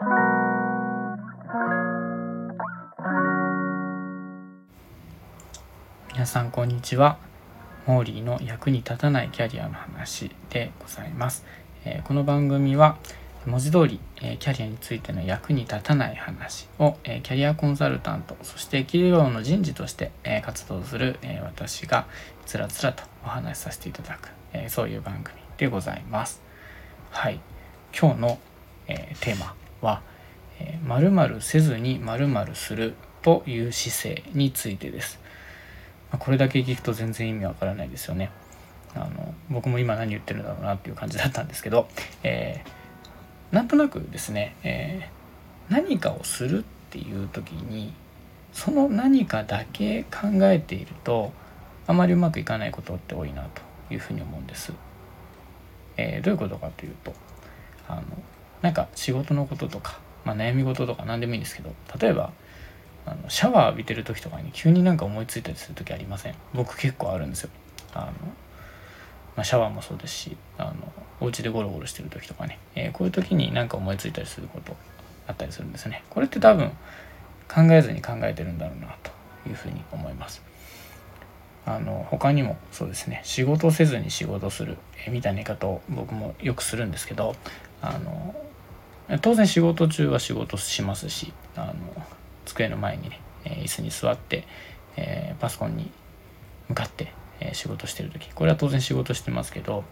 皆さんこんにちは。モーリーの役に立たないキャリアの話でございます、えー、この番組は文字通り、えー、キャリアについての役に立たない話を、えー、キャリアコンサルタントそして企業の人事として、え活動する、え私がつらつらとお話しさせていただく、えそういう番組でございます。はい。今日の、えテーマ。は「まる、まるせずにまるする」という姿勢についてです。まこれだけ聞くと全然意味わからないですよね。あの僕も今何言ってるんだろうなっていう感じだったんですけど、えー、なんとなくですね、えー、何かをするっていう時にその何かだけ考えているとあまりうまくいかないことって多いなというふうに思うんです。えー、どういうことかというとあのなんか仕事のこととか、まあ、悩み事とか何でもいいんですけど例えばあのシャワー浴びてる時とかに急になんか思いついたりする時ありません？僕結構あるんですよ。あの、まあ、シャワーもそうですしあのお家でゴロゴロしてる時とかね、えー、こういう時になんか思いついたりすることあったりするんですね。これって多分考えずに考えてるんだろうなというふうに思います。あの他にもそうですね。仕事せずに仕事する、えみたいな言い方を僕もよくするんですけどあの当然仕事中は仕事しますしあの机の前にね、椅子に座って、えー、パソコンに向かって、えー、仕事してる時。これは当然仕事してますけど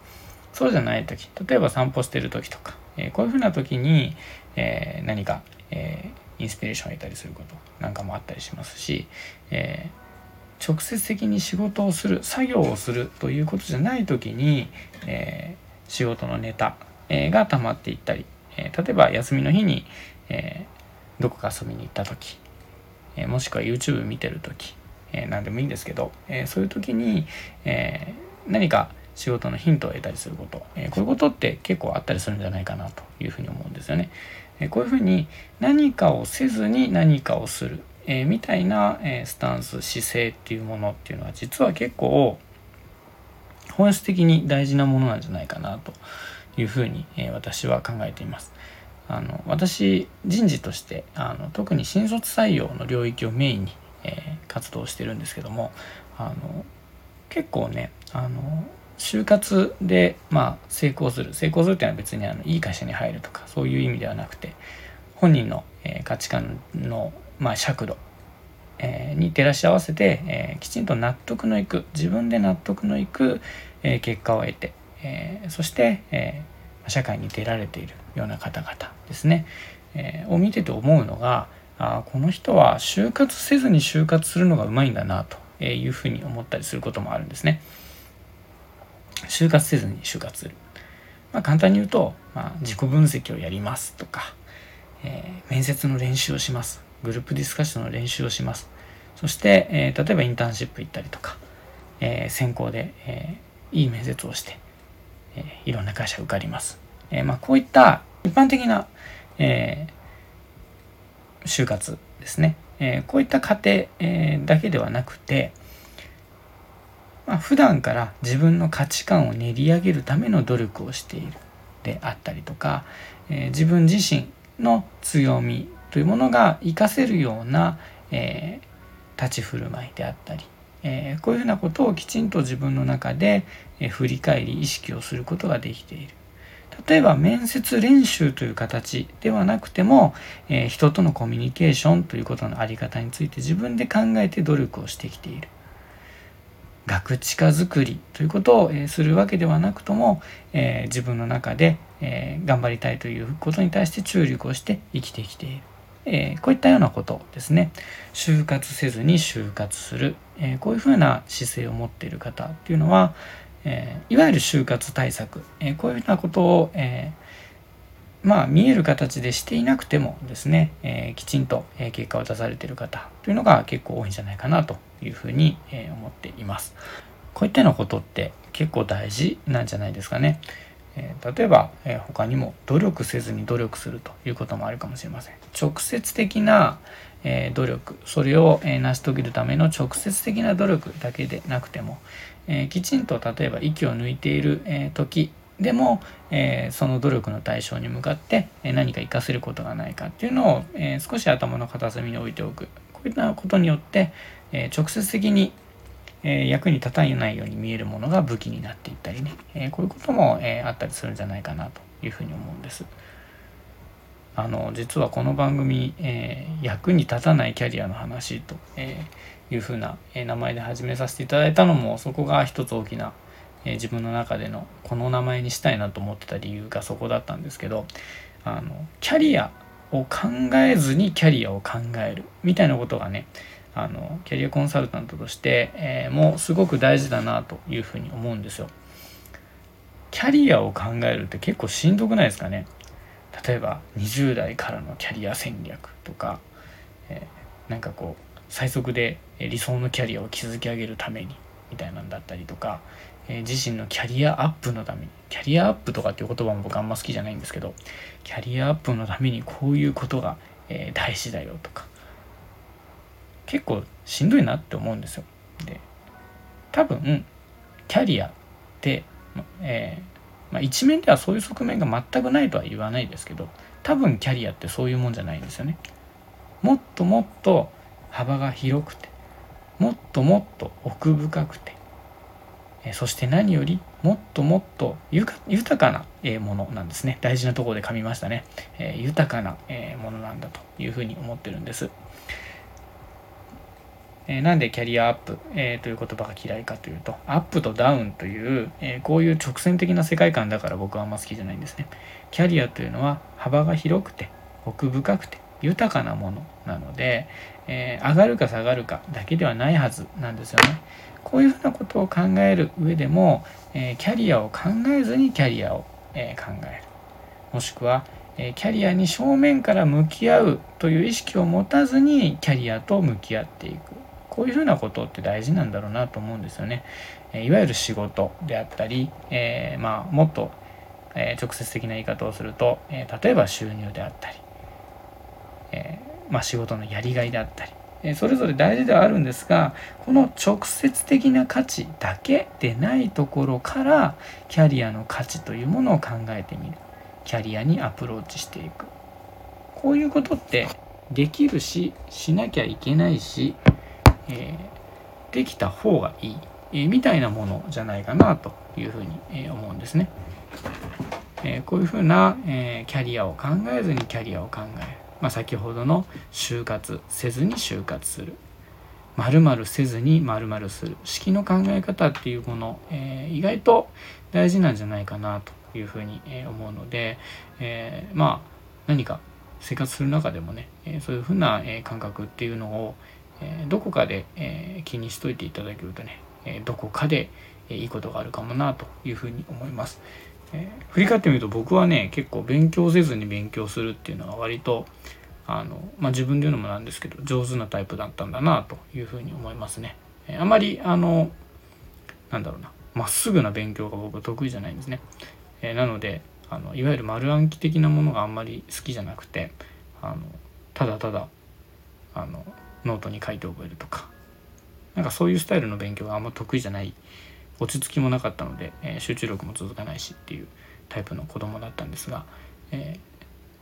そうじゃない時。例えば散歩してる時とか、えこういうふうな時に、え何か、えインスピレーションを得たりすることなんかもあったりしますし、え直接的に仕事をする作業をするということじゃない時に、え仕事のネタ、えが溜まっていったり、え例えば休みの日に、えどこか遊びに行った時えもしくは YouTube 見てる時、え何でもいいんですけど、えそういう時に、え何か仕事のヒントを得たりすること、えこういうことって結構あったりするんじゃないかなというふうに思うんですよね。えこういうふうに何かをせずに何かをする、えみたいな、えスタンス姿勢っていうものっていうのは実は結構本質的に大事なものなんじゃないかなというふうに、え私は考えています。あの私人事としてあの特に新卒採用の領域をメインに、えー、活動してるんですけどもあの結構ねあの就活で、まあ、成功する成功するっていうのは別にあのいい会社に入るとかそういう意味ではなくて本人の、えー、価値観の、まあ、尺度、えー、に照らし合わせて、え、きちんと納得のいく自分で納得のいく、え結果を得て、えそして、え社会に出られているような方々ですね、えー、を見てて思うのがあこの人は就活せずに就活するのがうまいんだなというふうに思ったりすることもあるんですね。就活せずに就活する。まあ、簡単に言うと、まあ、自己分析をやりますとか、えー、面接の練習をします。グループディスカッションの練習をします。そして、えー、例えばインターンシップ行ったりとか、えー、専攻で、えいい面接をして、えいろんな会社受かります。えまあ、こういった一般的な、え、就活ですね、え、こういった過程、え、だけではなくて、まあ、普段から自分の価値観を練り上げるための努力をしているであったりとか、え、自分自身の強みというものが活かせるような、え、立ち振る舞いであったり、えー、こういうふうなことをきちんと自分の中で、え振り返り意識をすることができている。例えば面接練習という形ではなくても、えー、人とのコミュニケーションということのあり方について自分で考えて努力をしてきている。学知化づくりということを、えー、するわけではなくとも、えー、自分の中で、え頑張りたいということに対して注力をして生きてきている。えこういったようなことですね。就活せずに就活する。えこういうふうな姿勢を持っている方っていうのは、えー、いわゆる就活対策、えー、こういうようなことを、え、まあ見える形でしていなくてもですね、えきちんと結果を出されている方というのが結構多いんじゃないかなというふうに思っています。こういったようなことって結構大事なんじゃないですかね。例えば、他にも努力せずに努力するということもあるかもしれません。直接的な、え努力。それを、え成し遂げるための直接的な努力だけでなくても、えきちんと例えば息を抜いている、え時でも、え、その努力の対象に向かってえ何か活かせることがないかっていうのを、え、少し頭の片隅に置いておく。こういったことによって、え直接的に、え役に立たないように見えるものが武器になっていったりね、えこういうことも、えあったりするんじゃないかなというふうに思うんです。あの実はこの番組、えー、役に立たないキャリアの話と、え、いうふうな、え、名前で始めさせていただいたのもそこが一つ大きな、え自分の中でのこの名前にしたいなと思ってた理由がそこだったんですけどあのキャリアを考えずにキャリアを考えるみたいなことがねあのキャリアコンサルタントとして、えもうすごく大事だなというふうに思うんですよ。キャリアを考えるって結構しんどくないですかね？例えば20代からのキャリア戦略とか、えー、なんかこう最速で理想のキャリアを築き上げるためにみたいなんだったりとか、えー、自身のキャリアアップのためにキャリアアップとかっていう言葉も僕あんま好きじゃないんですけどキャリアアップのためにこういうことが、えー、大事だよとか結構しんどいなって思うんですよ。で多分キャリアって、えーまあ、一面ではそういう側面が全くないとは言わないですけど多分キャリアってそういうもんじゃないんですよね。もっともっと幅が広くてもっともっと奥深くてそして何よりもっともっと豊かなものなんですね大事なところで噛みましたね、豊かなものなんだというふうに思ってるんです。えなんでキャリアアップ、え、という言葉が嫌いかというとアップとダウンという、え、こういう直線的な世界観だから僕はあんま好きじゃないんですね。キャリアというのは幅が広くて奥深くて豊かなものなので、え、上がるか下がるかだけではないはずなんですよね。こういうふうなことを考える上でも、えキャリアを考えずにキャリアを、え考える。もしくはえキャリアに正面から向き合うという意識を持たずにキャリアと向き合っていく。こういうふうなことって大事なんだろうなと思うんですよね。えいわゆる仕事であったり、えー、まあ、もっと、え直接的な言い方をすると、え例えば収入であったり、え、まあ、仕事のやりがいであったり、えそれぞれ大事ではあるんですがこの直接的な価値だけでないところからキャリアの価値というものを考えてみるキャリアにアプローチしていくこういうことってできるししなきゃいけないしえー、できた方がいい、えー、みたいなものじゃないかなというふうに、えー、思うんですね。えこういうふうな、えキャリアを考えずにキャリアを考える、まあ、先ほどの就活せずに就活する。〇〇せずに〇〇する。式の考え方っていうもの、え意外と大事なんじゃないかなというふうに思うので、えまあ何か生活する中でもねえそういうふうな感覚っていうのをえどこかで、え気にしといていただけるとね、えどこかで、えいいことがあるかもなというふうに思います。え振り返ってみると僕はね結構勉強せずに勉強するっていうのは割とあの、まあ、自分で言うのもなんですけど上手なタイプだったんだなというふうに思いますね。えあまりあのなんだろうなまっすぐな勉強が僕は得意じゃないんですね。えなのであのいわゆる丸暗記的なものがあんまり好きじゃなくてあのただただあのノートに書いて覚えるとか。なんかそういうスタイルの勉強があんま得意じゃない。落ち着きもなかったので、えー、集中力も続かないしっていうタイプの子供だったんですが、え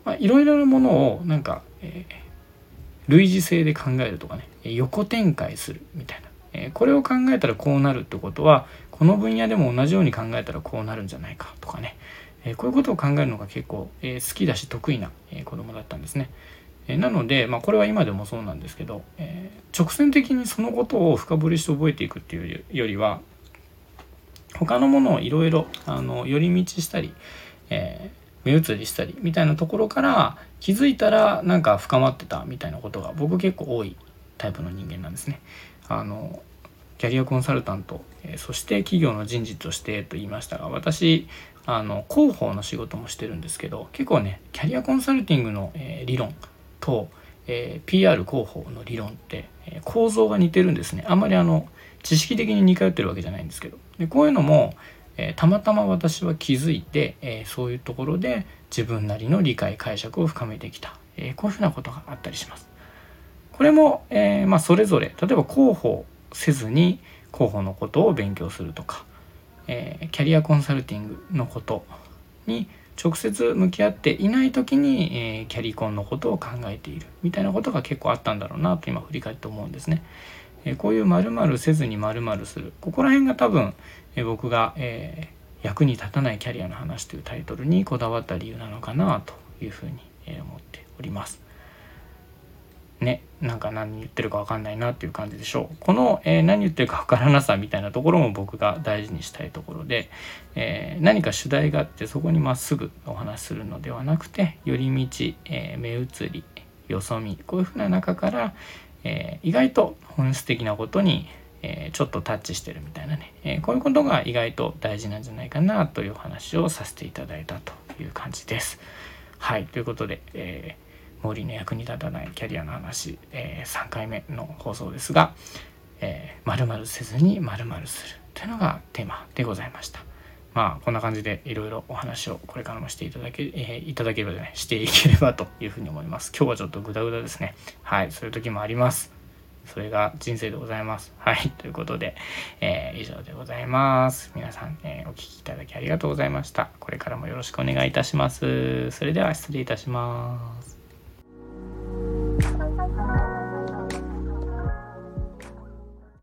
ー、まあ、いろいろなものをなんか、えー、類似性で考えるとかね。横展開するみたいな、えこれを考えたらこうなるってことはこの分野でも同じように考えたらこうなるんじゃないかとかね、えこういうことを考えるのが結構、え好きだし得意な、え子供だったんですね。えなので、まあ、これは今でもそうなんですけど、えー、直線的にそのことを深掘りして覚えていくっていうよりは他のものをいろいろ寄り道したり、えー、目移りしたりみたいなところから気づいたらなんか深まってたみたいなことが僕結構多いタイプの人間なんですね。あのキャリアコンサルタント、えー、そして企業の人事としてと言いましたが私あの広報の仕事もしてるんですけど結構ねキャリアコンサルティングの、えー、理論と、えー、PR 広報の理論って、え構造が似てるんですね。あんまりあの知識的に似通ってるわけじゃないんですけど。でこういうのも、えー、たまたま私は気づいて、え、そういうところで自分なりの理解解釈を深めてきた、えこういうふうなことがあったりします。これも、えまあ、それぞれ例えば広報せずに広報のことを勉強するとか、え、キャリアコンサルティングのことに直接向き合っていない時に、えー、キャリコンのことを考えているみたいなことが結構あったんだろうなと今振り返って思うんですね。えー、こういう〇〇せずに〇〇するここら辺が多分、えー、僕が、え役に立たないキャリアの話というタイトルにこだわった理由なのかなというふうに、え思っております。ねなんか何言ってるか分かんないなっていう感じでしょうこの、えー、何言ってるか分からなさみたいなところも僕が大事にしたいところで、えー、何か主題があってそこにまっすぐお話しするのではなくて寄り道、えー、目移りよそ見こういうふうな中から、え意外と本質的なことに、えちょっとタッチしてるみたいなね、えこういうことが意外と大事なんじゃないかなというお話をさせていただいたという感じです。はいということで、えーモーリーの役に立たないキャリアの話、えー、3回目の放送ですが、えー、〇〇せずに〇〇するというのがテーマでございました。まあこんな感じでいろいろお話をこれからもしていただけ、えー、いただければねしていければというふうに思います。今日はちょっとグダグダですね。はい、そういう時もあります。それが人生でございます。はい。ということで、えー、以上でございます。皆さん、えー、お聴きいただきありがとうございました。これからもよろしくお願いいたします。それでは失礼いたします。Bye.